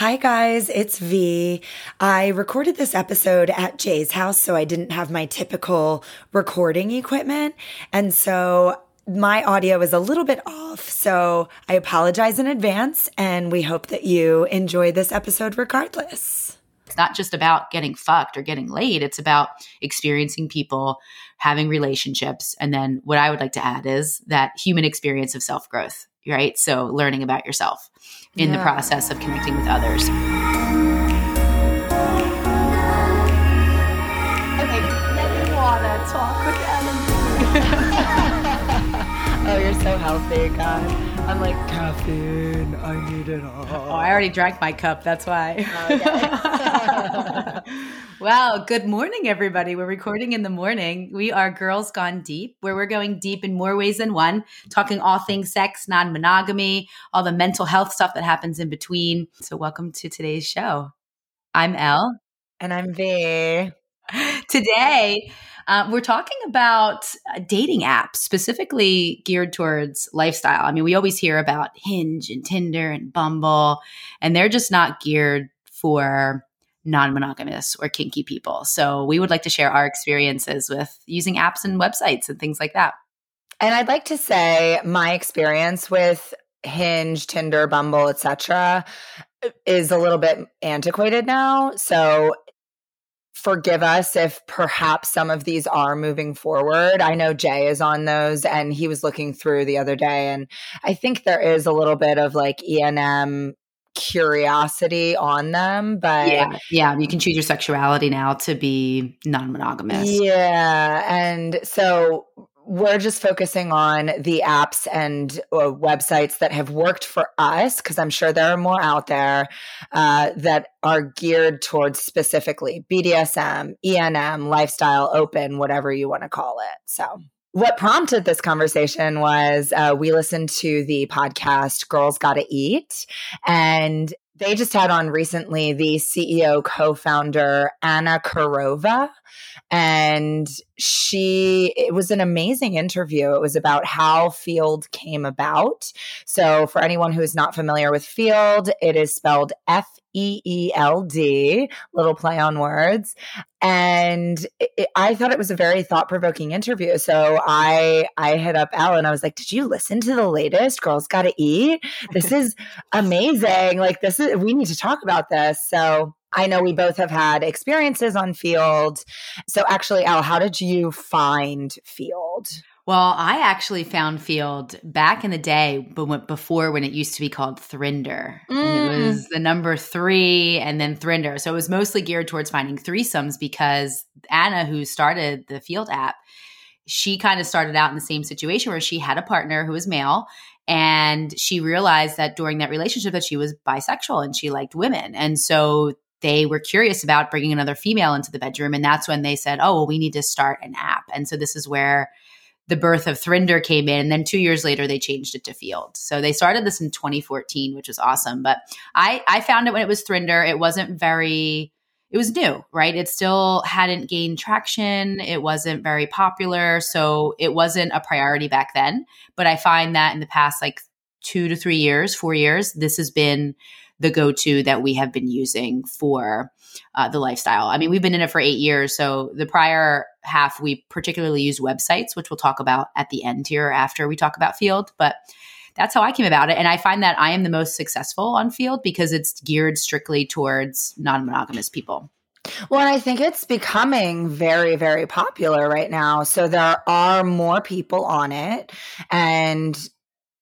Hi, guys, it's Vee. I recorded this episode at Jay's house, so I didn't have my typical recording equipment. And so my audio is a little bit off. So I apologize in advance, and we hope that you enjoy this episode regardless. It's not just about getting fucked or getting laid, it's about experiencing people, having relationships. And then what I would like to add is that human experience of self growth, right? So learning about yourself in yeah. the process of connecting with others. Okay, then you wanna talk with Ellen. oh, you're so healthy, God. I'm like caffeine. I need it all. Oh, I already drank my cup. That's why. Oh, okay. well, good morning, everybody. We're recording in the morning. We are Girls Gone Deep, where we're going deep in more ways than one, talking all things sex, non monogamy, all the mental health stuff that happens in between. So, welcome to today's show. I'm Elle. And I'm Vee. Today, uh, we're talking about dating apps, specifically geared towards lifestyle. I mean, we always hear about Hinge and Tinder and Bumble, and they're just not geared for non monogamous or kinky people. So we would like to share our experiences with using apps and websites and things like that. And I'd like to say my experience with Hinge, Tinder, Bumble, etc., is a little bit antiquated now. So forgive us if perhaps some of these are moving forward. I know Jay is on those and he was looking through the other day and I think there is a little bit of like ENM curiosity on them but yeah yeah you can choose your sexuality now to be non-monogamous yeah and so we're just focusing on the apps and uh, websites that have worked for us because i'm sure there are more out there uh, that are geared towards specifically bdsm enm lifestyle open whatever you want to call it. So what prompted this conversation was uh, we listened to the podcast girls gotta eat and they just had on recently the ceo co-founder Ana Kirova and she it was an amazing interview. It was about how Feeld came about. So for anyone who is not familiar with Feeld, it is spelled f E E L D, little play on words. And it, I thought it was a very thought provoking interview. So I I hit up Ellen. I was like, "Did you listen to the latest Girls Got to Eat? This is amazing! Like this is we need to talk about this." So I know we both have had experiences on Feeld. So, actually, Al, how did you find Feeld? Well, I actually found Feeld back in the day, but before when it used to be called Thrinder. Mm. it was the number three and then Thrinder. So it was mostly geared towards finding threesomes because Ana, who started the Feeld app, she kind of started out in the same situation where she had a partner who was male and she realized that during that relationship that she was bisexual and she liked women and so they were curious about bringing another female into the bedroom. And that's when they said, oh, well, we need to start an app. And so this is where the birth of Thrinder came in. And then two years later, they changed it to Feeld. So they started this in 2014, which was awesome. But I, I found it when it was Thrinder. It wasn't very, it was new, right? It still hadn't gained traction. It wasn't very popular. So it wasn't a priority back then. But I find that in the past, like two to three years, four years, this has been the go to that we have been using for uh, the lifestyle. I mean, we've been in it for eight years. So the prior half, we particularly use websites, which we'll talk about at the end here after we talk about Feeld. But that's how I came about it. And I find that I am the most successful on Feeld because it's geared strictly towards non monogamous people. Well, I think it's becoming very, very popular right now. So there are more people on it. And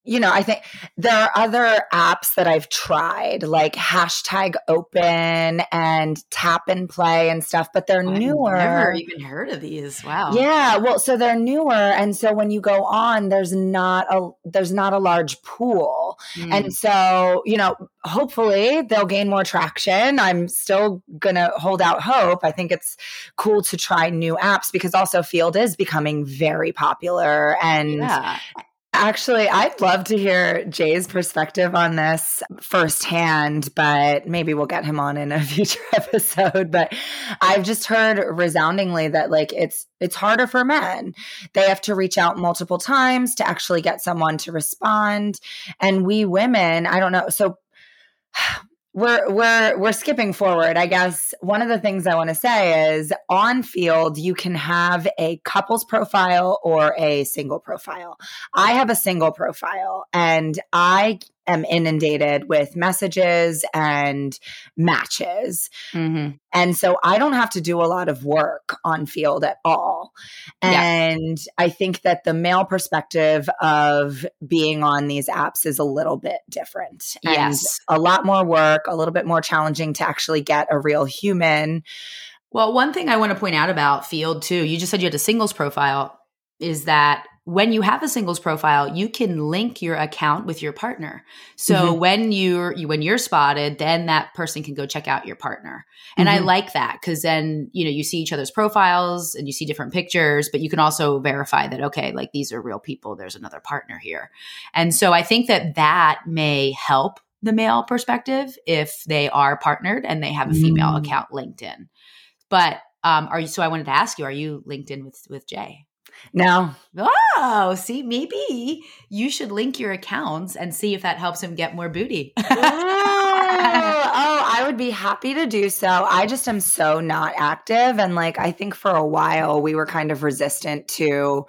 you know, I think there are other apps that I've tried, like hashtag open and tap and play and stuff, but they're I've newer. Never even heard of these. Wow. Yeah. Well, so they're newer. And so when you go on, there's not a there's not a large pool. Mm. And so, you know, hopefully they'll gain more traction. I'm still gonna hold out hope. I think it's cool to try new apps because also Feeld is becoming very popular and yeah. Actually, I'd love to hear Jay's perspective on this firsthand, but maybe we'll get him on in a future episode. But I've just heard resoundingly that like it's it's harder for men. They have to reach out multiple times to actually get someone to respond. And we women, I don't know. So we're we're we're skipping forward. I guess one of the things I want to say is on Feeld you can have a couples profile or a single profile. I have a single profile and I am inundated with messages and matches. Mm-hmm. And so I don't have to do a lot of work on Feeld at all. And yeah. I think that the male perspective of being on these apps is a little bit different. Yes. And a lot more work, a little bit more challenging to actually get a real human. Well, one thing I want to point out about Feeld too, you just said you had a singles profile, is that when you have a singles profile, you can link your account with your partner. So mm-hmm. when you're you, when you're spotted, then that person can go check out your partner. And mm-hmm. I like that because then you know you see each other's profiles and you see different pictures, but you can also verify that okay, like these are real people. There's another partner here, and so I think that that may help the male perspective if they are partnered and they have a female mm. account linked in. But um, are you? So I wanted to ask you: Are you linked in with with Jay? No. Oh, see, maybe you should link your accounts and see if that helps him get more booty. oh, oh, I would be happy to do so. I just am so not active. And like, I think for a while we were kind of resistant to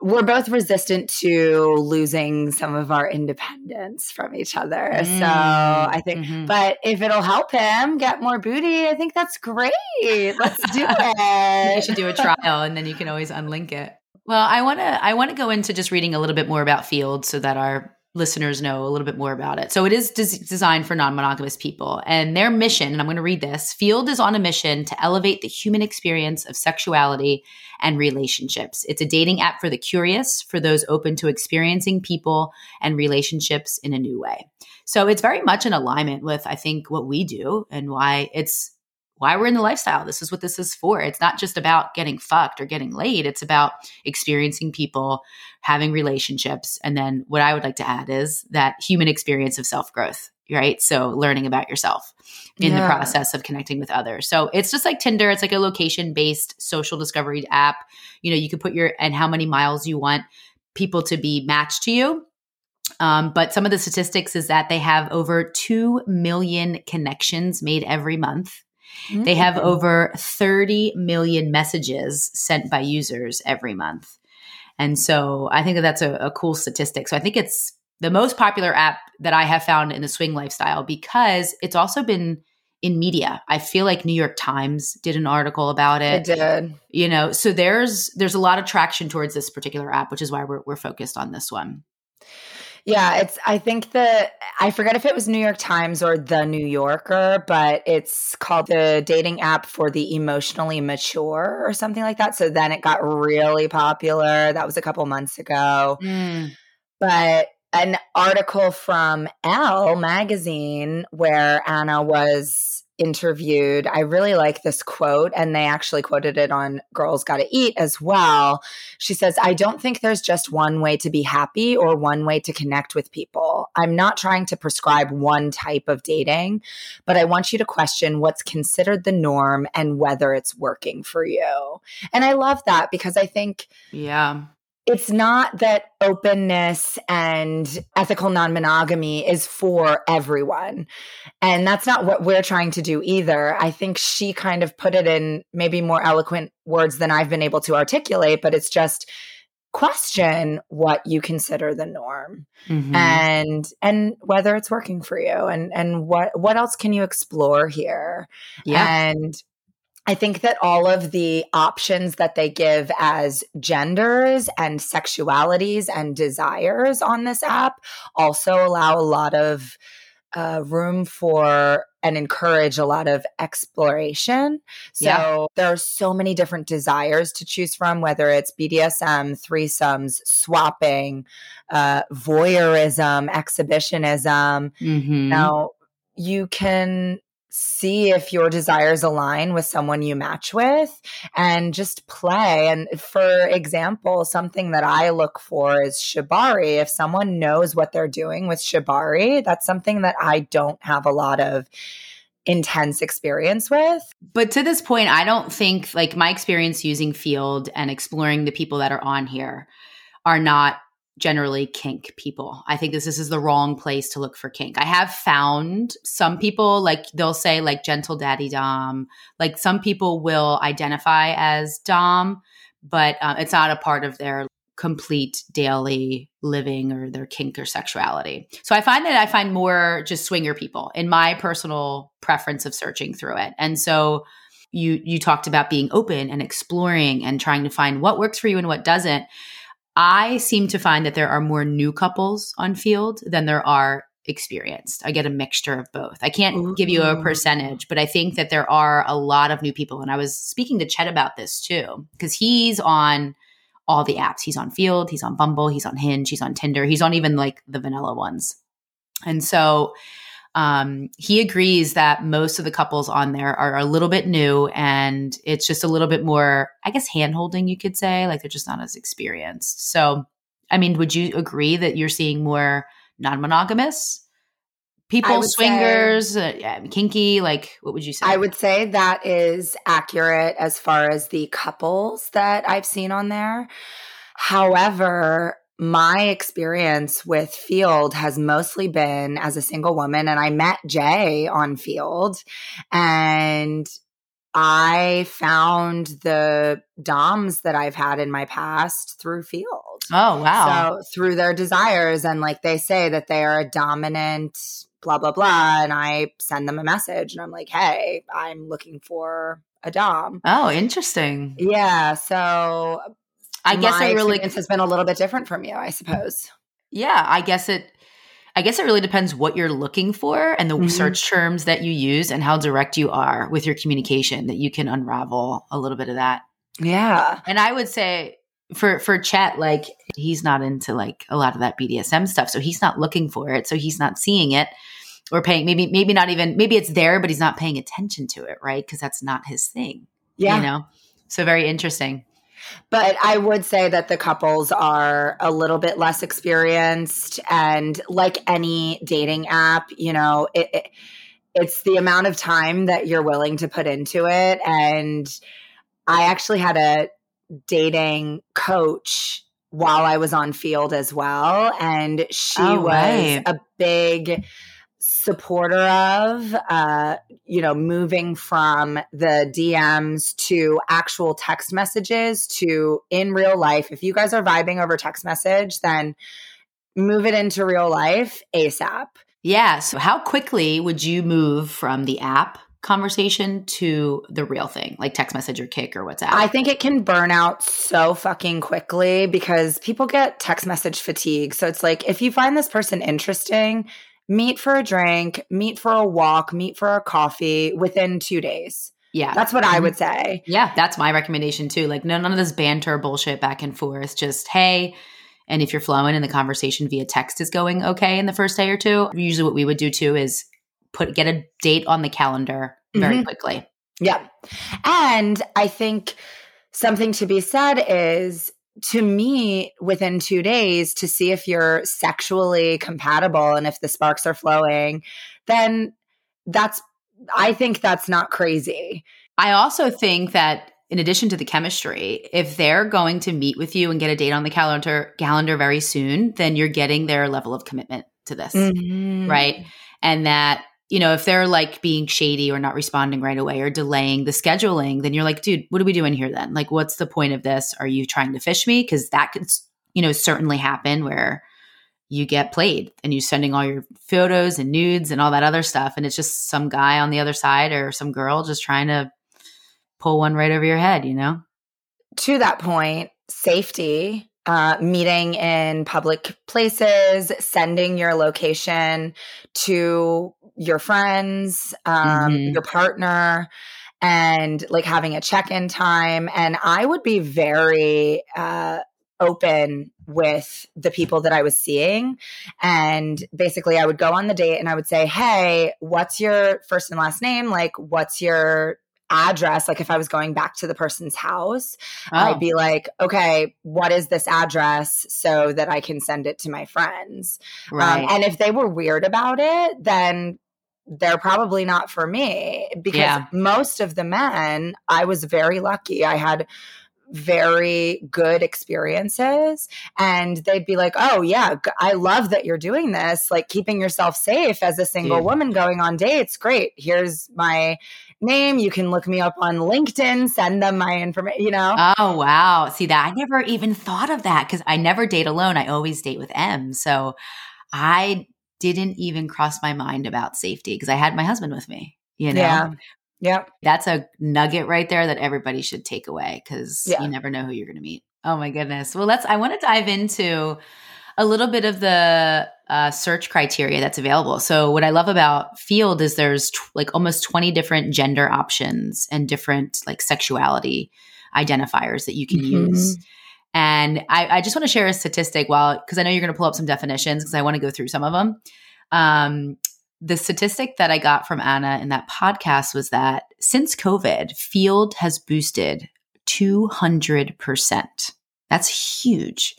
we're both resistant to losing some of our independence from each other. Mm. So I think, mm-hmm. but if it'll help him get more booty, I think that's great. Let's do it. you should do a trial and then you can always unlink it. Well, I want to I want to go into just reading a little bit more about Feeld so that our listeners know a little bit more about it. So it is des- designed for non-monogamous people and their mission, and I'm going to read this. Feeld is on a mission to elevate the human experience of sexuality and relationships. It's a dating app for the curious, for those open to experiencing people and relationships in a new way. So it's very much in alignment with I think what we do and why it's why we're in the lifestyle. This is what this is for. It's not just about getting fucked or getting laid. It's about experiencing people, having relationships. And then what I would like to add is that human experience of self growth, right? So learning about yourself in yeah. the process of connecting with others. So it's just like Tinder. It's like a location based social discovery app. You know, you can put your and how many miles you want people to be matched to you. Um, but some of the statistics is that they have over 2 million connections made every month Mm-hmm. They have mm. over 30 million messages sent by users every month. And so I think that that's a, a cool statistic. So I think it's the most popular app that I have found in the swing lifestyle because it's also been in media. I feel like New York Times did an article about it. It did. You know, so there's there's a lot of traction towards this particular app, which is why we're we're focused on this one. Yeah, it's I think the I forget if it was New York Times or the New Yorker, but it's called the dating app for the emotionally mature or something like that. So then it got really popular. That was a couple months ago. Mm. But an article from Elle magazine where Ana was interviewed. I really like this quote, and they actually quoted it on Girls Gotta Eat as well. She says, I don't think there's just one way to be happy or one way to connect with people. I'm not trying to prescribe one type of dating, but I want you to question what's considered the norm and whether it's working for you. And I love that because I think, yeah it's not that openness and ethical non monogamy is for everyone. And that's not what we're trying to do either. I think she kind of put it in maybe more eloquent words than I've been able to articulate, but it's just question what you consider the norm mm-hmm. and and whether it's working for you and and what what else can you explore here yeah. and I think that all of the options that they give as genders and sexualities and desires on this app also allow a lot of uh, room for and encourage a lot of exploration. So yeah. there are so many different desires to choose from, whether it's BDSM, threesomes, swapping, uh, voyeurism, exhibitionism. Mm-hmm. Now, you can see if your desires align with someone you match with and just play. And for example, something that I look for is Shibari. If someone knows what they're doing with Shibari, that's something that I don't have a lot of intense experience with. But to this point, I don't think like my experience using Feeld and exploring the people that are on here are not generally kink people. I think this, this is the wrong place to look for kink. I have found some people like they'll say like gentle daddy dom. Like some people will identify as dom, but um, it's not a part of their complete daily living or their kink or sexuality. So I find that I find more just swinger people in my personal preference of searching through it. And so you you talked about being open and exploring and trying to find what works for you and what doesn't. I seem to find that there are more new couples on Feeld than there are experienced. I get a mixture of both. I can't Ooh. give you a percentage, but I think that there are a lot of new people. And I was speaking to Chet about this too, because he's on all the apps. He's on Feeld, he's on Bumble, he's on Hinge, he's on Tinder, he's on even like the vanilla ones. And so um, he agrees that most of the couples on there are a little bit new and it's just a little bit more, I guess, hand holding, you could say. Like they're just not as experienced. So, I mean, would you agree that you're seeing more non monogamous people, swingers, say, uh, kinky? Like, what would you say? I would say that is accurate as far as the couples that I've seen on there. However, my experience with Feeld has mostly been as a single woman and I met Jay on Feeld and I found the DOMs that I've had in my past through Feeld. Oh, wow. So through their desires and like they say that they are a dominant blah blah blah and I send them a message and I'm like, "Hey, I'm looking for a dom." Oh, interesting. Yeah, so I guess it really has been a little bit different from you, I suppose. Yeah, I guess it I guess it really depends what you're looking for and the mm-hmm. search terms that you use and how direct you are with your communication that you can unravel a little bit of that. Yeah. And I would say for for Chet, like he's not into like a lot of that BDSM stuff. So he's not looking for it. So he's not seeing it or paying maybe maybe not even maybe it's there, but he's not paying attention to it, right? Because that's not his thing. Yeah. You know? So very interesting. But I would say that the couples are a little bit less experienced. And like any dating app, you know, it, it, it's the amount of time that you're willing to put into it. And I actually had a dating coach while I was on Feeld as well. And she oh, was right. a big supporter of, uh, you know, moving from the DMs to actual text messages to in real life. If you guys are vibing over text message, then move it into real life ASAP. Yeah. So, how quickly would you move from the app conversation to the real thing, like text message or Kik or WhatsApp? I think it can burn out so fucking quickly because people get text message fatigue. So it's like if you find this person interesting, meet for a drink, meet for a walk, meet for a coffee within two days. Yeah. That's what I mm-hmm. would say. Yeah, that's my recommendation too. Like, no, none of this banter bullshit back and forth. Just, hey, and if you're flowing and the conversation via text is going okay in the first day or two, usually what we would do too is put get a date on the calendar very mm-hmm. quickly. Yeah. And I think something to be said is to me within two days to see if you're sexually compatible and if the sparks are flowing, then that's, I think that's not crazy. I also think that in addition to the chemistry, if they're going to meet with you and get a date on the calendar calendar very soon, then you're getting their level of commitment to this, mm-hmm. right? And that you know, if they're like being shady or not responding right away or delaying the scheduling, then you're like, dude, what are we doing here then? Like, what's the point of this? Are you trying to fish me? Because that could, you know, certainly happen where you get played and you're sending all your photos and nudes and all that other stuff. And it's just some guy on the other side or some girl just trying to pull one right over your head, you know? To that point, safety uh, meeting in public places, sending your location to your friends, um, mm-hmm. your partner, and like having a check in time. And I would be very uh, open with the people that I was seeing. And basically, I would go on the date and I would say, Hey, what's your first and last name? Like, what's your address like if i was going back to the person's house oh. i'd be like okay what is this address so that i can send it to my friends um, right. Um, and if they were weird about it then they're probably not for me because yeah. most of the men i was very lucky. I had very good experiences and they'd be like oh yeah i love that you're doing this like keeping yourself safe as a single woman going on dates. Great. Here's my name. You can look me up on linkedin. Send them my information you know? Oh wow. See that? I never even thought of that because i never date alone. I always date with m so i didn't even cross my mind about safety because i had my husband with me you know yeah Yep. That's a nugget right there that everybody should take away because yeah. you never know who you're going to meet. Oh my goodness. Well, let's, I want to dive into a little bit of the uh, search criteria that's available. So, what I love about Feeld is there's t- like almost 20 different gender options and different like sexuality identifiers that you can mm-hmm. use. And I, I just want to share a statistic while, because I know you're going to pull up some definitions because I want to go through some of them. Um, the statistic that I got from Ana in that podcast was that since COVID, Feeld has boosted 200%. That's huge.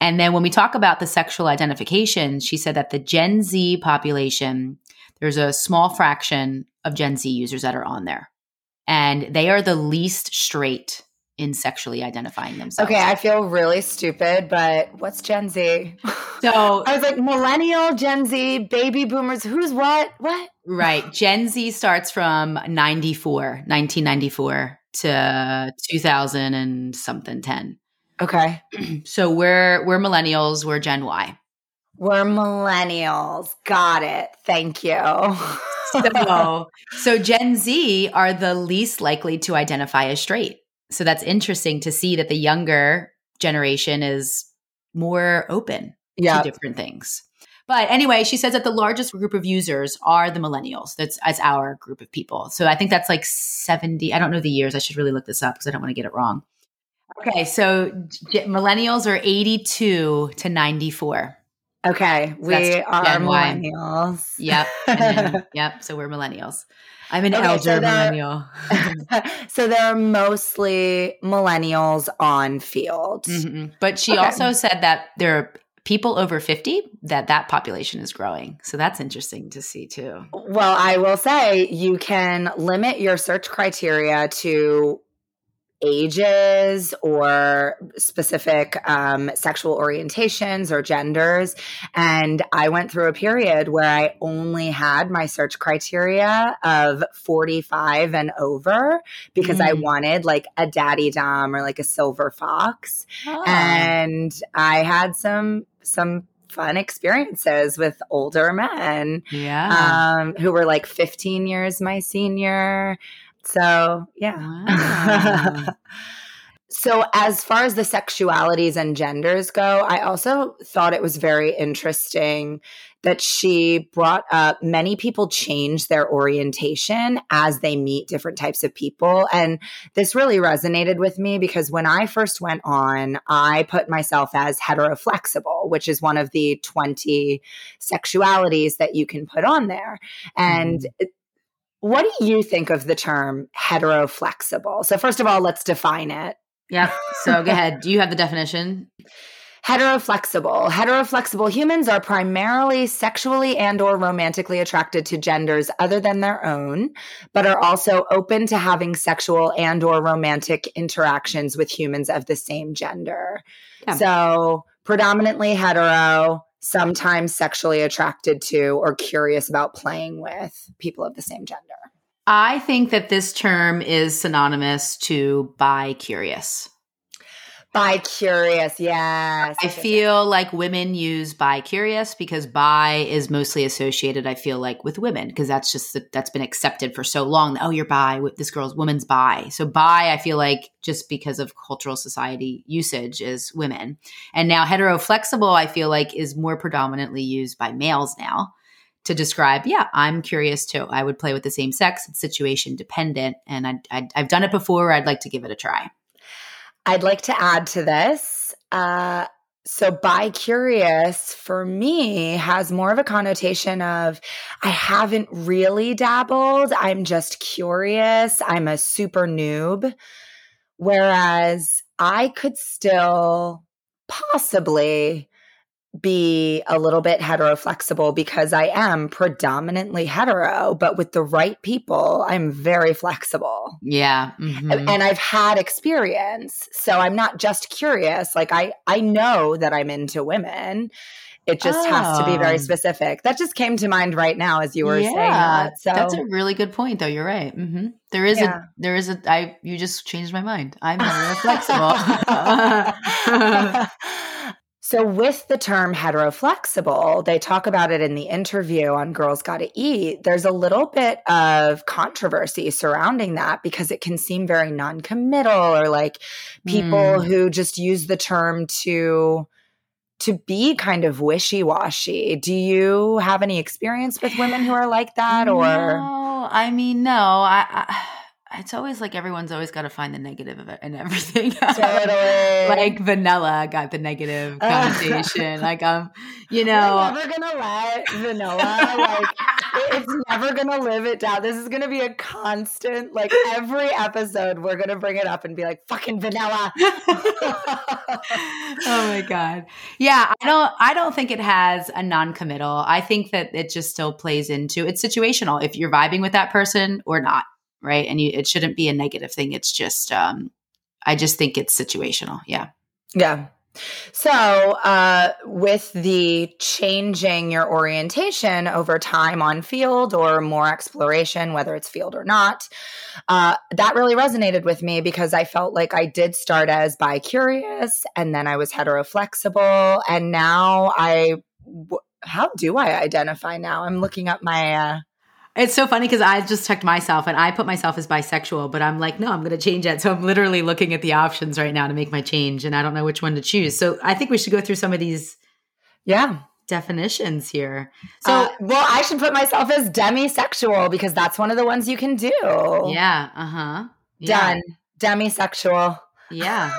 And then when we talk about the sexual identification, she said that the Gen Z population, there's a small fraction of Gen Z users that are on there. And they are the least straight in sexually identifying themselves. Okay, I feel really stupid, but what's Gen Z? So I was like millennial, Gen Z, baby boomers, who's what? What? Right. Gen Z starts from 94, 1994 to 2000 and something 10. Okay. so we're we're millennials, we're Gen Y. We're millennials. Got it. Thank you. so, so Gen Z are the least likely to identify as straight so that's interesting to see that the younger generation is more open to different things. But anyway, she says that the largest group of users are the millennials. That's as our group of people. So I think that's like 70. I don't know the years. I should really look this up because I don't want to get it wrong. Okay, so millennials are 82 to 94. Okay, so we are millennials. Yep. Then, yep. So we're millennials. I'm an okay, elder so millennial. so there are mostly millennials on Feeld. Mm-hmm. But she okay. also said that there are people over 50 that that population is growing. So that's interesting to see too. Well, I will say you can limit your search criteria to ages or specific um, sexual orientations or genders. And I went through a period where I only had my search criteria of 45 and over because mm. I wanted like a daddy dom or like a silver fox. Oh. And I had some, some fun experiences with older men. Yeah. Um, who were like 15 years my senior. So, yeah. Wow. so, as far as the sexualities and genders go, I also thought it was very interesting that she brought up many people change their orientation as they meet different types of people. And this really resonated with me because when I first went on, I put myself as heteroflexible, which is one of the 20 sexualities that you can put on there. And mm. What do you think of the term heteroflexible? So, first of all, let's define it. Yeah. So, go ahead. Do you have the definition? Heteroflexible. Heteroflexible humans are primarily sexually and or romantically attracted to genders other than their own, but are also open to having sexual and or romantic interactions with humans of the same gender. Yeah. So, predominantly hetero, sometimes sexually attracted to or curious about playing with people of the same gender? I think that this term is synonymous to bi curious. Bi curious, yes. I feel like women use bi curious because bi is mostly associated, I feel like, with women because that's just that's been accepted for so long. Oh, you're bi. This girl's woman's bi. So bi, I feel like, just because of cultural society usage, is women. And now hetero flexible, I feel like, is more predominantly used by males now to describe, yeah, I'm curious too. I would play with the same sex. It's situation dependent, and I, I, I've done it before. I'd like to give it a try. I'd like to add to this. Uh, so, bi curious for me has more of a connotation of I haven't really dabbled. I'm just curious. I'm a super noob. Whereas I could still possibly be a little bit heteroflexible because I am predominantly hetero, but with the right people, I'm very flexible. Yeah. mhm. And I've had experience. So I'm not just curious. Like I I know that I'm into women. It just has to be very Oh. specific. That just came to mind right now as you were saying Yeah, that. So That's a really good point, though. You're right. hmm There is Yeah. a, there is a, I, you just changed my mind. I'm very flexible. so, with the term heteroflexible, they talk about it in the interview on Girls Gotta Eat. There's a little bit of controversy surrounding that because it can seem very non committal or like people Mm. who just use the term to to be kind of wishy-washy. Do you have any experience with women who are like that or No, I mean, no. I, I it's always like everyone's always got to find the negative of it and everything. Totally. like vanilla got the negative connotation. like um, you know, We're never gonna let vanilla like it's never gonna live it down. This is gonna be a constant. Like every episode, we're gonna bring it up and be like, "Fucking vanilla." oh my god yeah i don't i don't think it has a non-committal i think that it just still plays into it's situational if you're vibing with that person or not right and you it shouldn't be a negative thing it's just um i just think it's situational yeah yeah. So, uh, with the changing your orientation over time on Feeld or more exploration, whether it's Feeld or not, uh, that really resonated with me because I felt like I did start as bi curious and then I was heteroflexible. And now I, w- how do I identify now? I'm looking up my, uh, it's so funny because i just checked myself and i put myself as bisexual but i'm like no i'm going to change that so i'm literally looking at the options right now to make my change and i don't know which one to choose so i think we should go through some of these yeah. definitions here so Uh, well, I should put myself as demisexual because that's one of the ones you can do. yeah uh-huh yeah. Done. Demisexual. Yeah.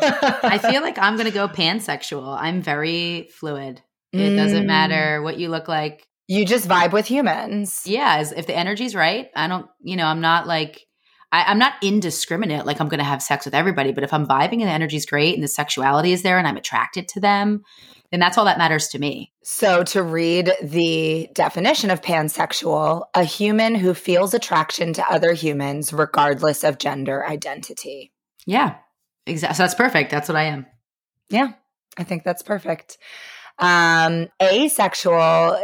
I feel like I'm going to go pansexual. I'm very fluid. It doesn't Mm. matter what you look like. You just vibe with humans. Yeah, if the energy's right, I don't, you know, I'm not like, I, I'm not indiscriminate. Like I'm going to have sex with everybody. But if I'm vibing and the energy's great and the sexuality is there and I'm attracted to them, then that's all that matters to me. So, to read the definition of pansexual, a human who feels attraction to other humans regardless of gender identity. Yeah. Exactly. So that's perfect. That's what I am. Yeah, I think that's perfect. Um, asexual.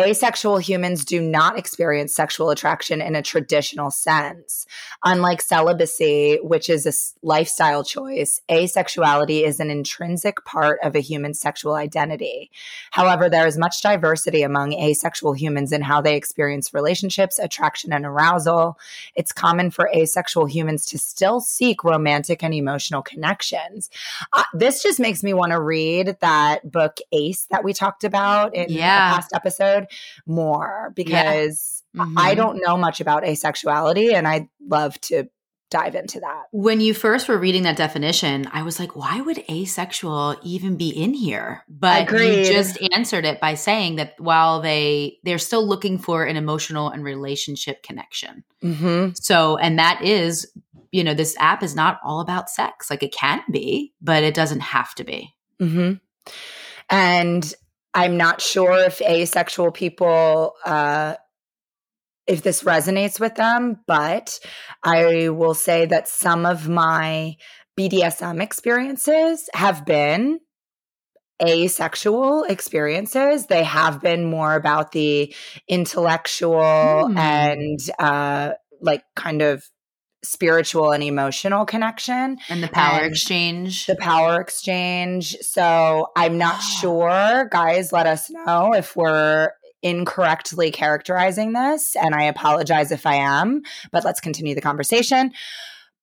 Asexual humans do not experience sexual attraction in a traditional sense. Unlike celibacy, which is a lifestyle choice, asexuality is an intrinsic part of a human's sexual identity. However, there is much diversity among asexual humans in how they experience relationships, attraction, and arousal. It's common for asexual humans to still seek romantic and emotional connections. Uh, this just makes me want to read that book Ace that we talked about in Yeah. a past episode more because Mhm. I don't know much about asexuality and I'd love to dive into that. When you first were reading that definition, I was like, why would asexual even be in here? But Agreed. you just answered it by saying that while they they're still looking for an emotional and relationship connection. Mm-hmm. So, and that is, you know, this app is not all about sex. Like it can be, but it doesn't have to be. Mm-hmm. And I'm not sure if asexual people, uh, if this resonates with them, but I will say that some of my BDSM experiences have been asexual experiences. They have been more about the intellectual Hmm. and uh, like kind of spiritual and emotional connection And the power And exchange. the power exchange. So I'm not sure. Guys, let us know if we're incorrectly characterizing this. And I apologize if I am, but let's continue the conversation.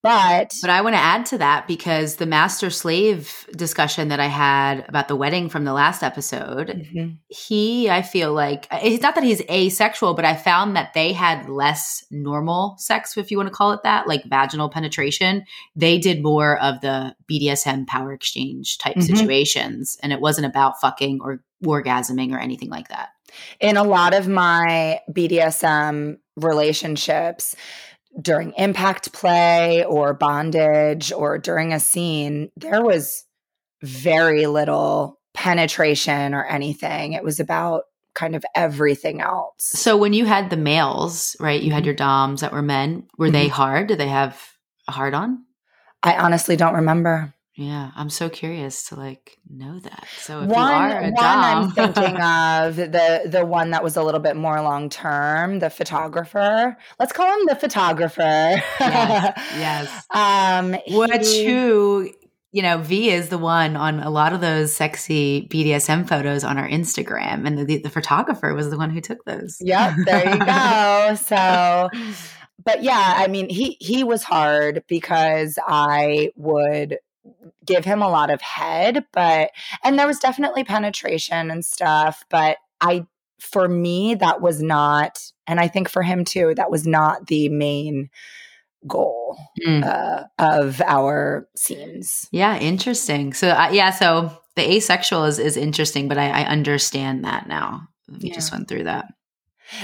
But, But I want to add to that because the master slave discussion that I had about the wedding from the last episode, Mhm. he, I feel like, it's not that he's asexual, but I found that they had less normal sex, if you want to call it that, like vaginal penetration. They did more of the BDSM power exchange type Mhm. situations. And it wasn't about fucking or orgasming or anything like that. in a lot of my BDSM relationships, during impact play or bondage or during a scene, there was very little penetration or anything. It was about kind of everything else. So when you had the males, right? You had your doms that were men. Were they Mhm. hard? Did they have a hard on? I honestly don't remember. Yeah, I'm so curious to like know that. So if one, you are a one dom, I'm thinking of the the one that was a little bit more long term, the photographer. Let's call him the photographer. Yes, yes. um, which he- who you know Vee is the one on a lot of those sexy BDSM photos on our Instagram, and the, the photographer was the one who took those. Yep, there you go. So, but yeah, I mean, he he was hard because I would give him a lot of head, but and there was definitely penetration and stuff, but I for me that was not and I think for him too, that was not the main goal Mm. uh, of our scenes. Yeah, interesting. So uh, yeah, so the asexual is is interesting, but I, I understand that now. We just went through that.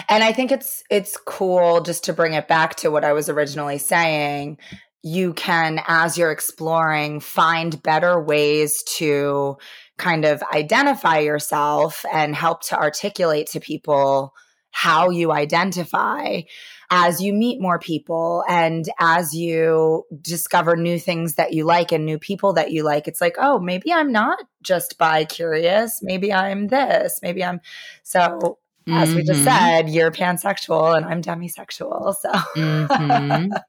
And I think it's it's cool just to bring it back to what I was originally saying. You can, as you're exploring, find better ways to kind of identify yourself and help to articulate to people how you identify as you meet more people and as you discover new things that you like and new people that you like. It's like, oh, maybe I'm not just bi curious. Maybe I'm this. Maybe I'm so as we just Mhm. said, you're pansexual and I'm demisexual. So, Mhm.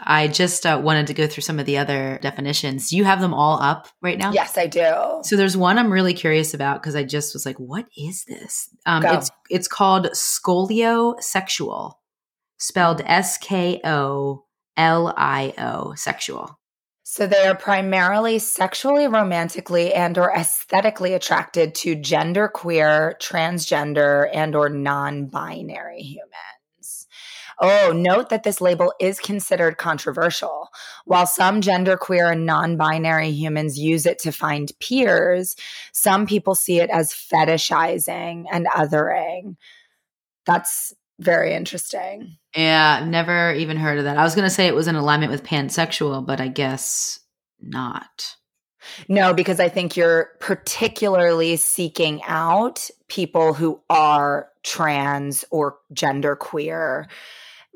I just uh, wanted to go through some of the other definitions. Do you have them all up right now? yes, I do. So there's one I'm really curious about because I just was like, "What is this?" Um, Go. it's it's called skoliosexual, spelled S K O L I O, sexual. So they are primarily sexually, romantically, and or aesthetically attracted to gender queer, transgender, and or non-binary humans. Oh, note that this label is considered controversial. While some genderqueer and non binary humans use it to find peers, some people see it as fetishizing and othering. That's very interesting. Yeah, never even heard of that. I was going to say it was in alignment with pansexual, but I guess not. No, because I think you're particularly seeking out people who are trans or genderqueer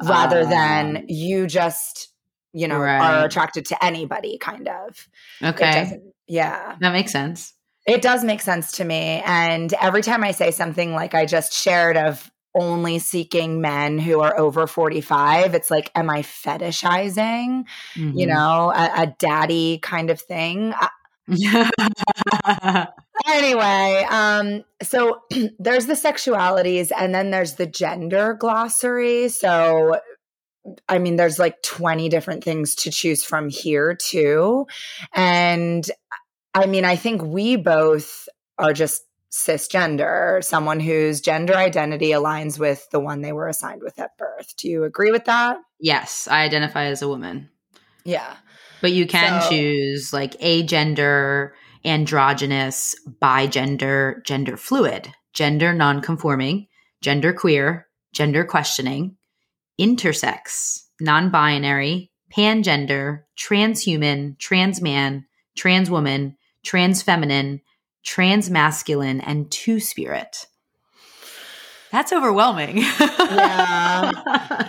rather Ah. than you just, you know, Right. are attracted to anybody kind of. Okay, yeah. that makes sense. It does make sense to me. And every time I say something like I just shared of only seeking men who are over 45, it's like, am I fetishizing, you Mhm. know, a, a daddy kind of thing? I- Mm-hmm. Anyway, um, so there's the sexualities and then there's the gender glossary. So I mean, there's like 20 different things to choose from here too. And I mean, I think we both are just cisgender, someone whose gender identity aligns with the one they were assigned with at birth. Do you agree with that? yes, I identify as a woman. Yeah. But you can So- choose like agender, androgynous, bigender, gender fluid, gender nonconforming, gender queer, gender questioning, intersex, non binary, pangender, transhuman, trans man, trans woman, trans feminine, trans masculine, and two spirit. That's overwhelming. Yeah.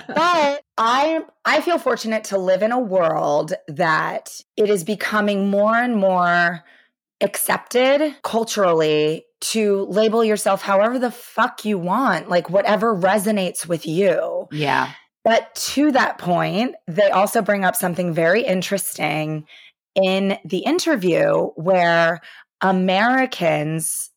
but I I feel fortunate to live in a world that it is becoming more and more accepted culturally to label yourself however the fuck you want, like whatever resonates with you. yeah. But to that point, they also bring up something very interesting in the interview where Americans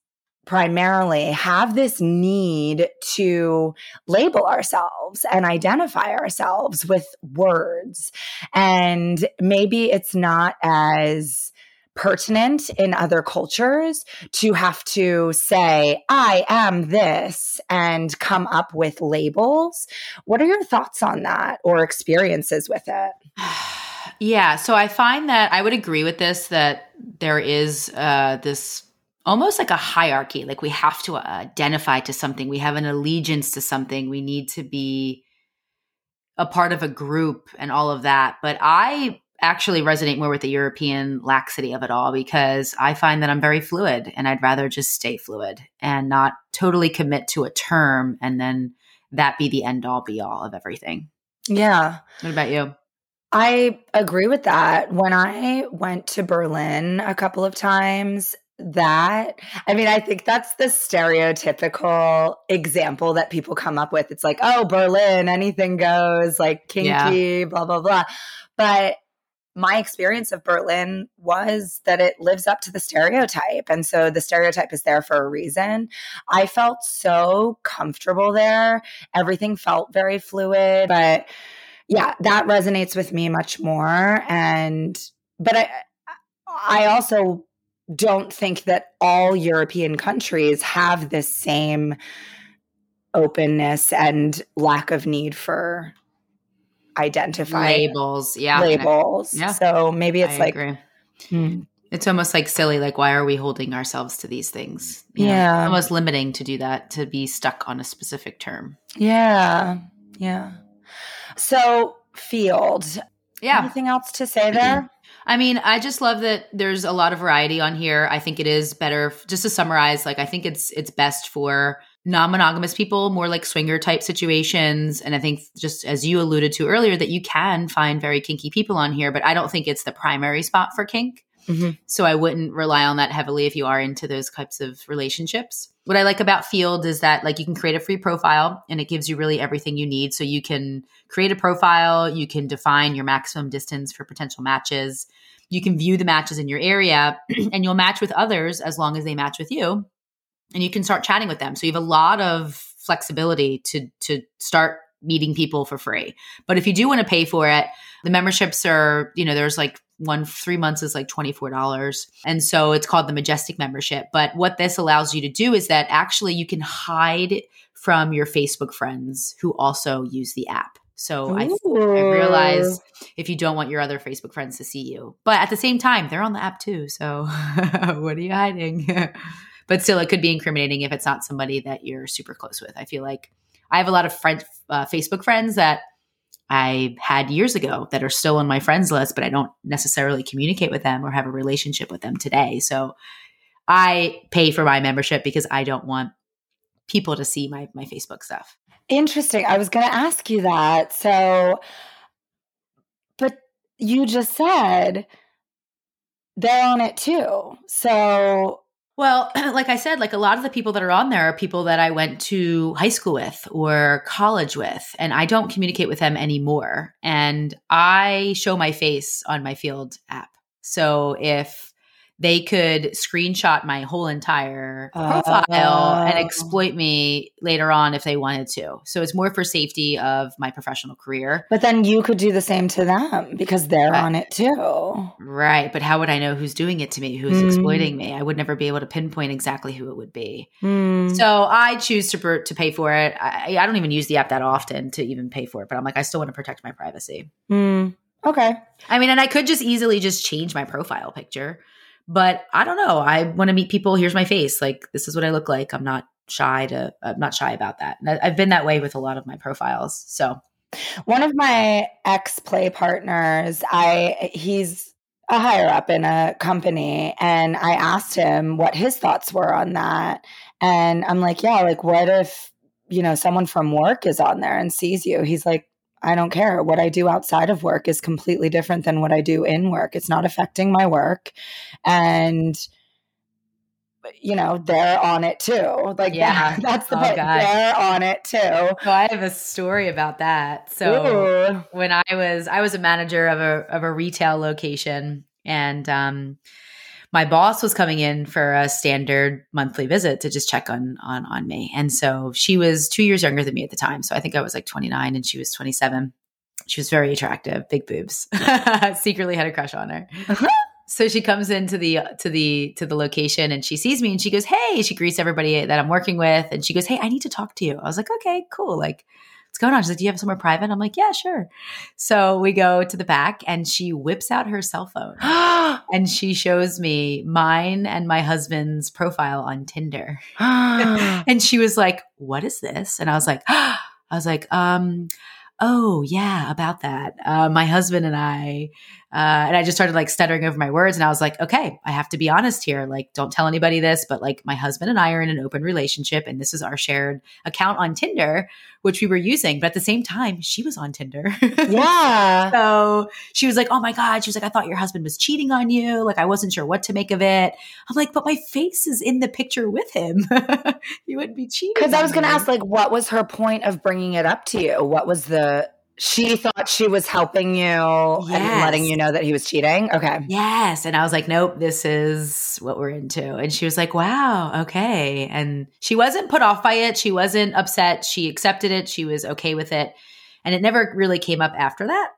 primarily have this need to label ourselves and identify ourselves with words. And maybe it's not as pertinent in other cultures to have to say, I am this and come up with labels. What are your thoughts on that or experiences with it? Yeah, so I find that I would agree with this that there is uh, this almost like a hierarchy. Like we have to identify to something, we have an allegiance to something, we need to be a part of a group and all of that. But I actually resonate more with the European laxity of it all because I find that I'm very fluid and I'd rather just stay fluid and not totally commit to a term and then that be the end all be all of everything. Yeah. What about you? I agree with that. When I went to Berlin a couple of times, that I mean, I think that's the stereotypical example that people come up with. It's like, oh, Berlin, anything goes, like kinky, yeah. blah, blah, blah. But my experience of Berlin was that it lives up to the stereotype. And so the stereotype is there for a reason. I felt so comfortable there. Everything felt very fluid. But yeah, that resonates with me much more. And, but I, I also don't think that all European countries have this same openness and lack of need for identifying labels. Yeah. Labels. Yeah. So maybe it's I like, hmm. it's almost like silly. Like, why are we holding ourselves to these things? You yeah. Almost limiting to do that, to be stuck on a specific term. Yeah. Yeah. So, Feeld. Yeah. Anything else to say there? I mean, I just love that there's a lot of variety on here. I think it is better just to summarize, like I think it's it's best for non-monogamous people, more like swinger type situations. And I think just as you alluded to earlier, that you can find very kinky people on here, but I don't think it's the primary spot for kink. Mm-hmm. So I wouldn't rely on that heavily if you are into those types of relationships. What I like about Feeld is that like you can create a free profile and it gives you really everything you need. So you can create a profile, you can define your maximum distance for potential matches. You can view the matches in your area and you'll match with others as long as they match with you and you can start chatting with them. So you have a lot of flexibility to to start meeting people for free. But if you do want to pay for it, the memberships are, you know, there's like one three months is like $24 and so it's called the majestic membership. But what this allows you to do is that actually you can hide from your facebook friends who also use the app. So I, I, realize if you don't want your other facebook friends to see you. But at the same time they're on the app too. So what are you hiding but still it could be incriminating if it's not somebody that you're super close with. I feel like i have a lot of friend uh, facebook friends that i had years ago that are still on my friends list but i don't necessarily communicate with them or have a relationship with them today. So i pay for my membership because i don't want people to see my my facebook stuff. Interesting. I was going to ask you that. So but you just said they're on it too. So well, like I said, like a lot of the people that are on there are people that I went to high school with or college with, and I don't communicate with them anymore. And I show my face on my Feeld app. So if they could screenshot my whole entire profile and exploit me later on if they wanted to. So it's more for safety of my professional career. But then you could do the same to them because they're on it too. Right. But how would I know who's doing it to me, who's mm. exploiting me? I would never be able to pinpoint exactly who it would be. Mm. So I choose to, to pay for it. I, I, don't even use the app that often to even pay for it, but I'm like, I still want to protect my privacy. Mm. Okay. I mean, and I could just easily just change my profile picture. But I don't know. I want to meet people. Here's my face. Like this is what I look like. I'm not shy to. I'm not shy about that. And I've been that way with a lot of my profiles. So one of my ex play partners, I he's a higher up in a company, and I asked him what his thoughts were on that. And I'm like, yeah, like what if you know someone from work is on there and sees you? He's like, I don't care. What I do outside of work is completely different than what I do in work. It's not affecting my work. And you know, they're on it too. Like yeah. That, that's the oh, point. They're on it too. So I have a story about that. So Ooh. when I was I was a manager of a of a retail location and um my boss was coming in for a standard monthly visit to just check on on on me. And so she was 2 years younger than me at the time. So I think I was like 29 and she was 27. She was very attractive, big boobs. Secretly had a crush on her. Uh-huh. So she comes into the to the to the location and she sees me and she goes, "Hey!" She greets everybody that I'm working with and she goes, "Hey, I need to talk to you." I was like, "Okay, cool." Like what's going on? She's like, Do you have somewhere private? I'm like, Yeah, sure. So we go to the back and she whips out her cell phone and she shows me mine and my husband's profile on Tinder. and she was like, What is this? And I was like, I was like, um, oh yeah, about that. Uh, my husband and I Uh, and I just started like stuttering over my words. And I was like, okay, I have to be honest here. Like, don't tell anybody this, but like my husband and I are in an open relationship and this is our shared account on Tinder, which we were using. But at the same time, she was on Tinder. Yeah. so she was like, oh my God. She was like, I thought your husband was cheating on you. Like, I wasn't sure what to make of it. I'm like, but my face is in the picture with him. you wouldn't be cheating. Because I was going to ask, like, what was her point of bringing it up to you? What was the. She thought she was helping you and letting you know that he was cheating? Okay. Yes. And I was like, nope, this is what we're into. And she was like, wow, okay. And she wasn't put off by it. She wasn't upset. She accepted it. She was okay with it. And it never really came up after that.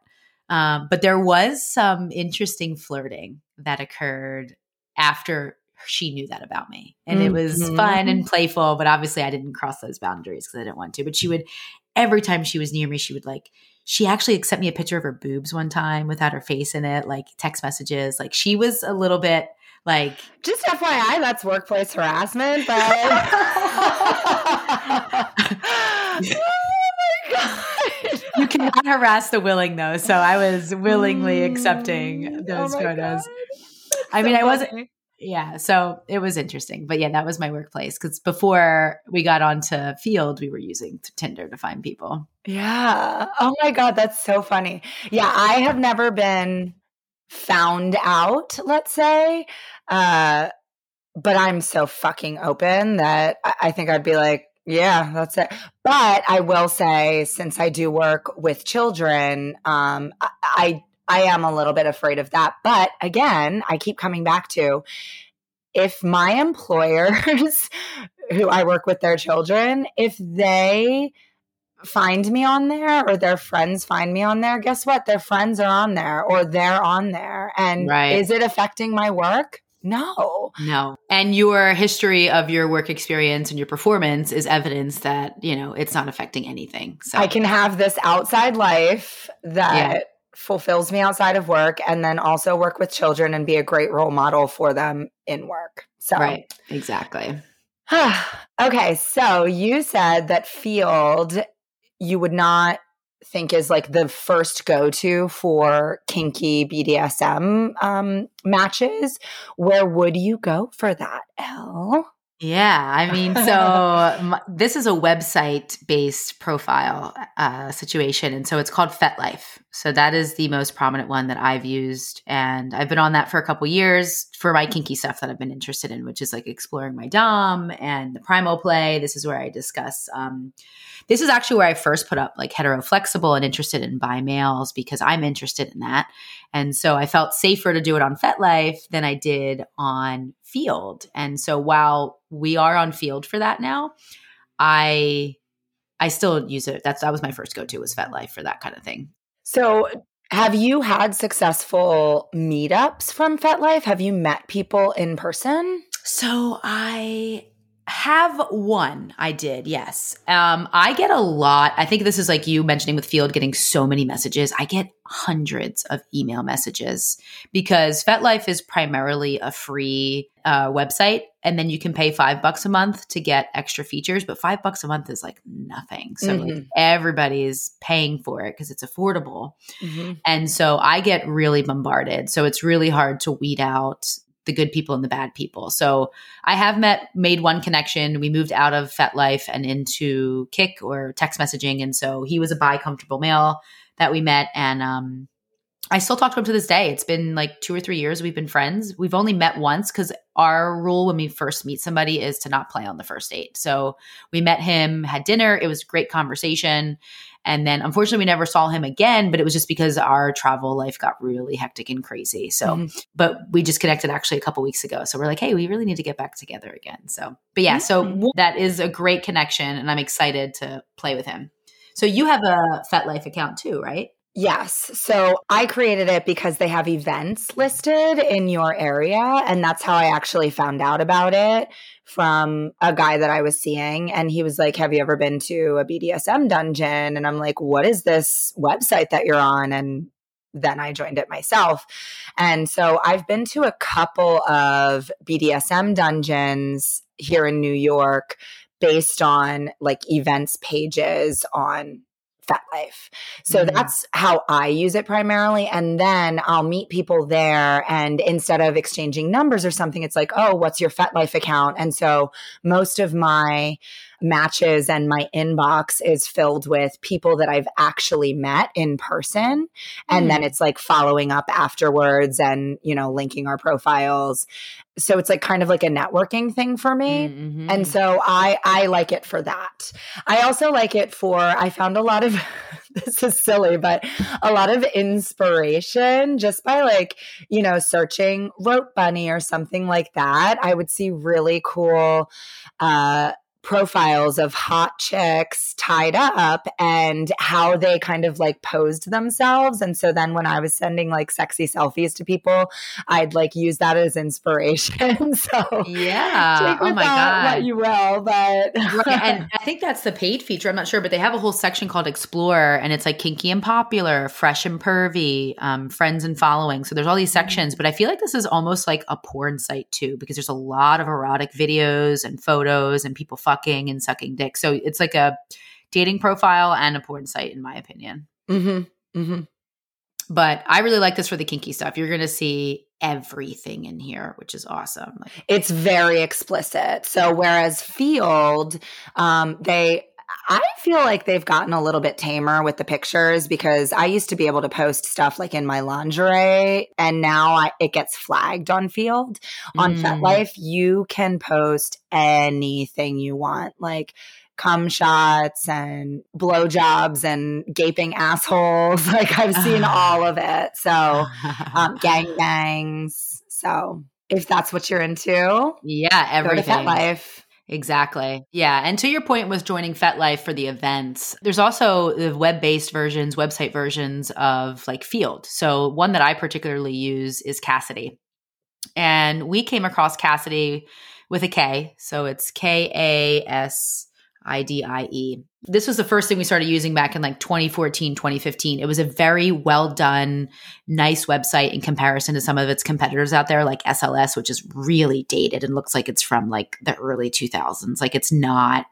Um, but there was some interesting flirting that occurred after she knew that about me. And it was fun and playful, but obviously I didn't cross those boundaries because I didn't want to. But she would, every time she was near me, she would like, she actually sent me a picture of her boobs one time without her face in it, like text messages. Like she was a little bit like, Just FYI, that's workplace harassment, but. oh my God. you cannot harass the willing though. So I was willingly accepting Mm, those oh photos. I mean, I wasn't, funny. Yeah. So it was interesting. But yeah, that was my workplace because before we got onto Feeld, we were using Tinder to find people. Yeah. Oh my God, that's so funny. Yeah, I have never been found out, let's say. Uh, but I'm so fucking open that I, think I'd be like, yeah, that's it. But I will say, since I do work with children, um, I, I I am a little bit afraid of that. But again, I keep coming back to if my employers who I work with their children, if they find me on there or their friends find me on there, guess what? Their friends are on there or they're on there. And Right. is it affecting my work? No. No. And your history of your work experience and your performance is evidence that, you know, it's not affecting anything. So I can have this outside life that Yeah. Fulfills me outside of work and then also work with children and be a great role model for them in work. So, Right. Exactly. okay. So you said that Feeld you would not think is like the first go to for kinky BDSM um, matches. Where would you go for that, Elle? Yeah, I mean, so m- this is a website based profile uh, situation. And so it's called FetLife. So that is the most prominent one that I've used. And I've been on that for a couple years for my kinky stuff that I've been interested in, which is like exploring my Dom and the primal play. This is where I discuss. Um, this is actually where I first put up like hetero flexible and interested in bi males because I'm interested in that. And so I felt safer to do it on FetLife than I did on Feeld. And so while we are on Feeld for that now, I I still use it. That's that was my first go to was FetLife for that kind of thing. So, have you had successful meetups from FetLife? Have you met people in person? So I have one. I did, yes. Um, I get a lot. I think this is like you mentioning with Feeld getting so many messages. I get hundreds of email messages because FetLife is primarily a free uh, website, and then you can pay five bucks a month to get extra features. But five bucks a month is like nothing. So like, Mhm. everybody's paying for it because it's affordable. And so I get really bombarded. So it's really hard to weed out the good people and the bad people. So I have met, made one connection. We moved out of FetLife and into Kik or text messaging. And so he was a bi comfortable male that we met. And um, I still talk to him to this day. It's been like two or three years we've been friends. We've only met once because our rule when we first meet somebody is to not play on the first date. So we met him, had dinner. It was a great conversation. And then unfortunately, we never saw him again, but it was just because our travel life got really hectic and crazy. So, Mhm. but we just connected actually a couple weeks ago. So we're like, hey, we really need to get back together again. So, but yeah, so Mhm. that is a great connection. And I'm excited to play with him. So you have a FetLife account too, right? Yes. So I created it because they have events listed in your area. And that's how I actually found out about it from a guy that I was seeing. And he was like, Have you ever been to a BDSM dungeon? And I'm like, What is this website that you're on? And then I joined it myself. And so I've been to a couple of BDSM dungeons here in New York based on like events pages on FetLife. So Mm. that's how I use it primarily. And then I'll meet people there. And instead of exchanging numbers or something, it's like, oh, what's your FetLife account? And so most of my matches and my inbox is filled with people that I've actually met in person. And then it's like following up afterwards and, you know, linking our profiles. So it's like kind of like a networking thing for me. Mhm. And so I I like it for that. I also like it for I found a lot of this is silly, but a lot of inspiration just by like, you know, searching rope bunny or something like that. I would see really cool uh profiles of hot chicks tied up and how they kind of like posed themselves and so then when i was sending like sexy selfies to people i'd like use that as inspiration so yeah. Take Oh my god. what you will, but Right, and I think that's the paid feature. I'm not sure, but they have a whole section called Explore, and it's like kinky and popular, fresh and pervy, um, friends and following. So there's all these Mm-hmm. sections, but I feel like this is almost like a porn site too, because there's a lot of erotic videos and photos and people fucking and sucking dick. So it's like a dating profile and a porn site, in my opinion. mm-hmm, mm-hmm. But I really like this for the kinky stuff. You're going to see everything in here, which is awesome. Like, it's very explicit. So whereas Feeld, um, they I feel like they've gotten a little bit tamer with the pictures because I used to be able to post stuff like in my lingerie and now I, it gets flagged on Feeld. On Mm. FetLife, you can post anything you want, like cum shots and blowjobs and gaping assholes. Like I've seen all of it. So um, gang bangs. So if that's what you're into, yeah, go to everything. FetLife. Exactly. Yeah. And to your point with joining FetLife for the events, there's also the web based versions, website versions of like Feeld. So one that I particularly use is Kasidie. And we came across Kasidie with a K. So it's K A S I D I E. This was the first thing we started using back in like 2014, 2015. It was a very well done, nice website in comparison to some of its competitors out there, like SLS, which is really dated and looks like it's from like the early 2000s. Like it's not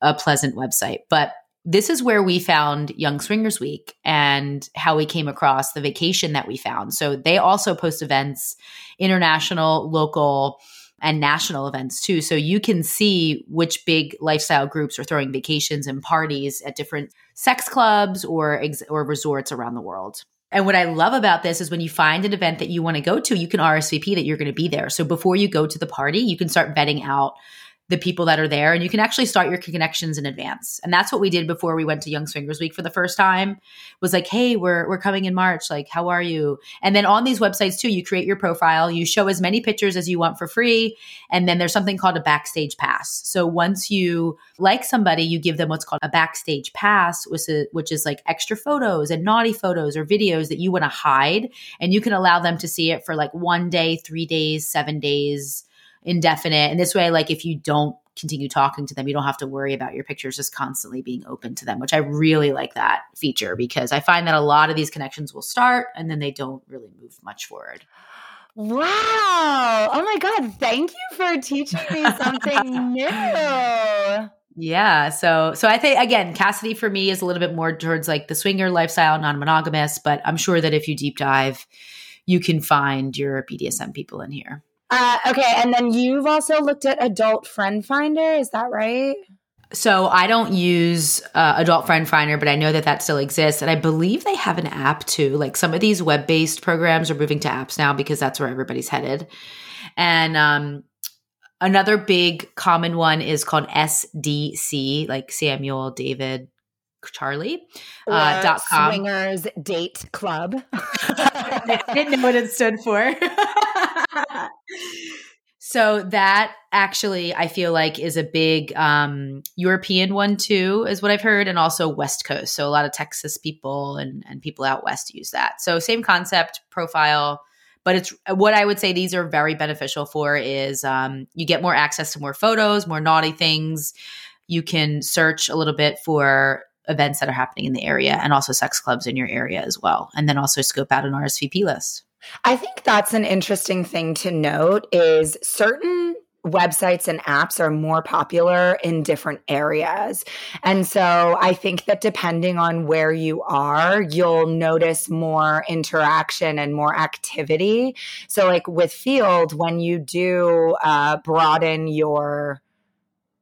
a pleasant website. But this is where we found Young Swingers Week and how we came across the vacation that we found. So they also post events, international, local, and national events too. So you can see which big lifestyle groups are throwing vacations and parties at different sex clubs or ex- or resorts around the world. And what I love about this is when you find an event that you want to go to, you can RSVP that you're going to be there. So before you go to the party, you can start vetting out the people that are there and you can actually start your connections in advance. And that's what we did before we went to Young Swingers Week for the first time. Was like, "Hey, we're we're coming in March. Like, how are you?" And then on these websites too, you create your profile, you show as many pictures as you want for free, and then there's something called a backstage pass. So once you like somebody, you give them what's called a backstage pass, which is, which is like extra photos and naughty photos or videos that you want to hide, and you can allow them to see it for like one day, 3 days, 7 days indefinite. And this way, like if you don't continue talking to them, you don't have to worry about your pictures just constantly being open to them, which I really like that feature because I find that a lot of these connections will start and then they don't really move much forward. Wow. Oh my God. Thank you for teaching me something new. Yeah. So so I think again, Kasidie for me is a little bit more towards like the swinger lifestyle, non-monogamous, but I'm sure that if you deep dive, you can find your BDSM people in here. Uh, okay. And then you've also looked at Adult Friend Finder. Is that right? So I don't use uh, Adult Friend Finder, but I know that that still exists, and I believe they have an app too. Like some of these web-based programs are moving to apps now because that's where everybody's headed. And um, another big common one is called SDC, like Samuel David Charlie uh, Or dot com. Swingers Date Club. I didn't know what it stood for. so that actually I feel like is a big um, European one too, is what I've heard, and also West Coast. So a lot of Texas people and, and people out west use that. So same concept profile, but it's what I would say these are very beneficial for is um, you get more access to more photos, more naughty things. You can search a little bit for events that are happening in the area and also sex clubs in your area as well. And then also scope out an RSVP list. I think that's an interesting thing to note is certain websites and apps are more popular in different areas. And so I think that depending on where you are, you'll notice more interaction and more activity. So, like with Feeld, when you do uh, broaden your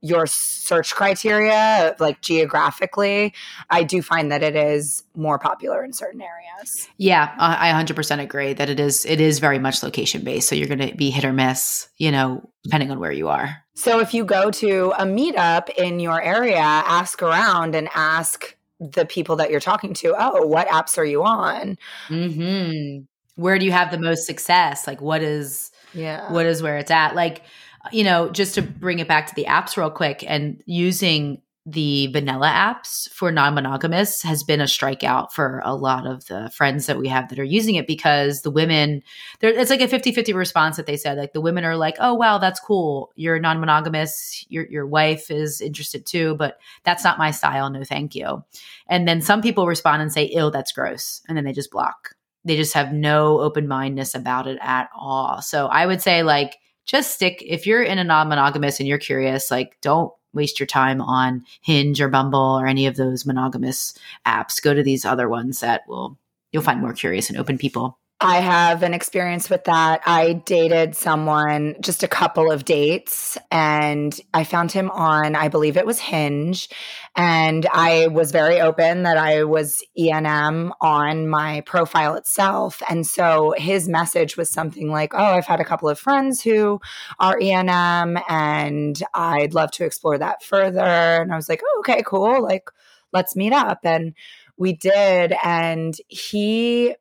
your search criteria, like geographically, I do find that it is more popular in certain areas. Yeah, I 100% agree that it is. It is very much location based, so you're going to be hit or miss, you know, depending on where you are. So if you go to a meetup in your area, ask around and ask the people that you're talking to, oh, what apps are you on? Mm-hmm. Where do you have the most success? Like, what is yeah, what is where it's at? Like you know, just to bring it back to the apps real quick and using the vanilla apps for non-monogamous has been a strikeout for a lot of the friends that we have that are using it because the women it's like a 50-50 response that they said like the women are like oh wow that's cool. You're non-monogamous. Your your wife is interested too but that's not my style. No thank you. And then some people respond and say ill that's gross and then they just block. They just have no open mindedness about it at all. So i would say like just stick if you're in a non-monogamous and you're curious like don't waste your time on hinge or bumble or any of those monogamous apps. Go to these other ones that will you'll find more curious and open people I have an experience with that. I dated someone just a couple of dates and I found him on, I believe it was Hinge. And I was very open that I was ENM on my profile itself. And so his message was something like, Oh, I've had a couple of friends who are ENM and I'd love to explore that further. And I was like, Oh, okay, cool. Like, let's meet up. And we did. And he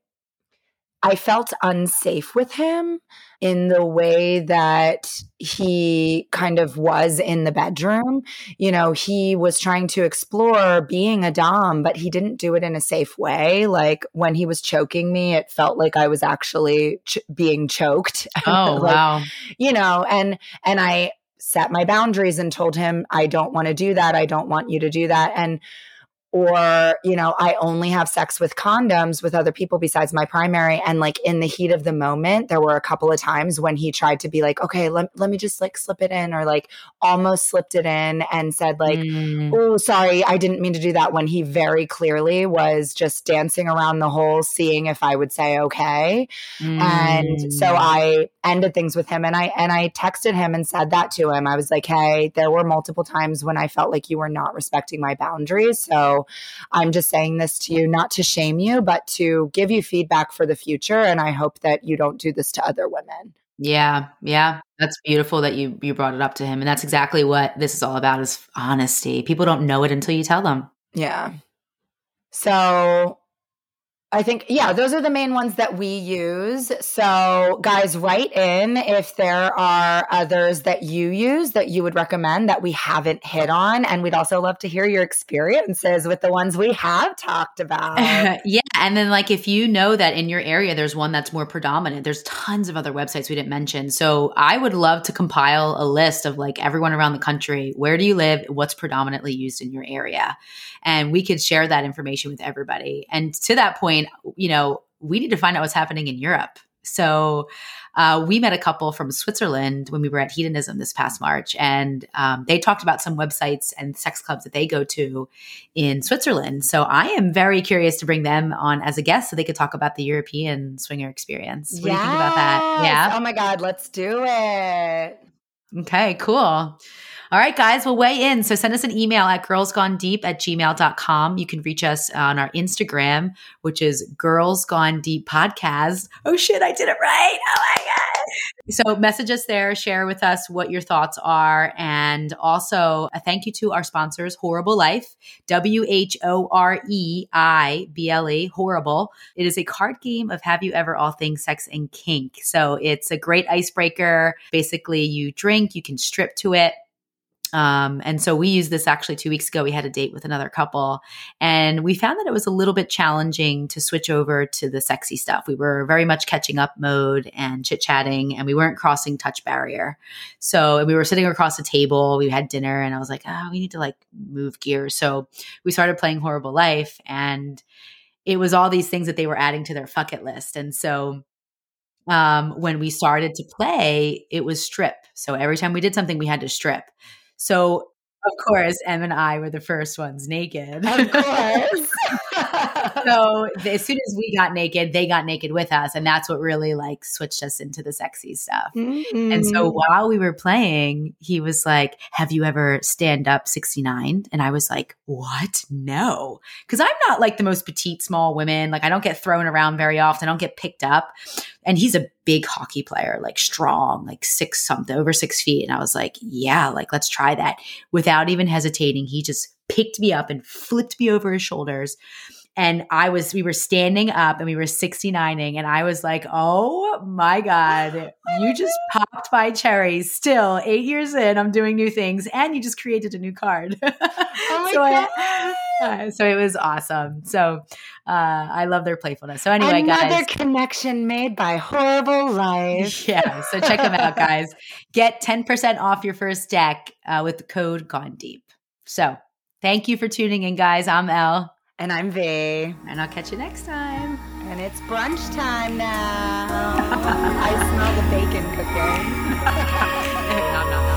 I felt unsafe with him in the way that he kind of was in the bedroom. You know, he was trying to explore being a Dom, but he didn't do it in a safe way. Like when he was choking me, it felt like I was actually ch- being choked. Oh, like, wow. You know, and, and I, set my boundaries and told him I don't want to do that. I don't want you to do that. And or you know i only have sex with condoms with other people besides my primary and like in the heat of the moment there were a couple of times when he tried to be like okay let, let me just like slip it in or like almost slipped it in and said like mm. oh sorry i didn't mean to do that when he very clearly was just dancing around the hole seeing if i would say okay mm. and so mm. i ended things with him and i and i texted him and said that to him i was like hey there were multiple times when i felt like you were not respecting my boundaries so I'm just saying this to you, not to shame you, but to give you feedback for the future. And I hope that you don't do this to other women. Yeah, yeah. That's beautiful that you you brought it up to him. And that's exactly what this is all about is honesty. People don't know it until you tell them. Yeah. So I think, yeah, those are the main ones that we use. So, guys, write in if there are others that you use that you would recommend that we haven't hit on. And we'd also love to hear your experiences with the ones we have talked about. yeah. And then, like, if you know that in your area there's one that's more predominant, there's tons of other websites we didn't mention. So, I would love to compile a list of like everyone around the country. Where do you live? What's predominantly used in your area? And we could share that information with everybody. And to that point, you know, we need to find out what's happening in Europe. So uh, we met a couple from Switzerland when we were at Hedonism this past March, and um, they talked about some websites and sex clubs that they go to in Switzerland. So I am very curious to bring them on as a guest so they could talk about the European swinger experience. What yes. do you think about that? Yeah. Oh my God, let's do it. Okay, cool. All right, guys, we'll weigh in. So send us an email at girlsgonedeep at gmail.com. You can reach us on our Instagram, which is Girls Gone Deep Podcast. Oh shit, I did it right. Oh my God. So message us there, share with us what your thoughts are. And also a thank you to our sponsors, WHOREible Life, W H O R E I B L E. Horrible. It is a card game of Have You Ever All Things Sex and Kink. So it's a great icebreaker. Basically, you drink, you can strip to it. Um, and so we used this actually two weeks ago. We had a date with another couple, and we found that it was a little bit challenging to switch over to the sexy stuff. We were very much catching up mode and chit chatting, and we weren't crossing touch barrier. So we were sitting across the table. We had dinner, and I was like, "Oh, we need to like move gears." So we started playing WHOREible Life, and it was all these things that they were adding to their fuck it list, and so um, when we started to play, it was strip. So every time we did something, we had to strip. So of course, M and I were the first ones naked. Of course. So as soon as we got naked, they got naked with us, and that's what really like switched us into the sexy stuff. Mm-hmm. And so while we were playing, he was like, "Have you ever stand up 69?" And I was like, "What? No." Cuz I'm not like the most petite small women. Like I don't get thrown around very often. I don't get picked up. And he's a big hockey player, like strong, like 6 something, over 6 feet, and I was like, "Yeah, like let's try that." Without even hesitating, he just picked me up and flipped me over his shoulders and I was, we were standing up and we were 69ing. And I was like, oh my God, you just popped my cherry. Still eight years in, I'm doing new things. And you just created a new card. Oh so, I, uh, so it was awesome. So uh, I love their playfulness. So anyway, guys. Another guys. connection made by WHOREible Life. Yeah. So check them out, guys. Get 10% off your first deck uh, with the code Gone Deep. So thank you for tuning in, guys. I'm Elle. And I'm Vee. And I'll catch you next time. And it's brunch time now. I smell the bacon cooking. nom, nom, nom.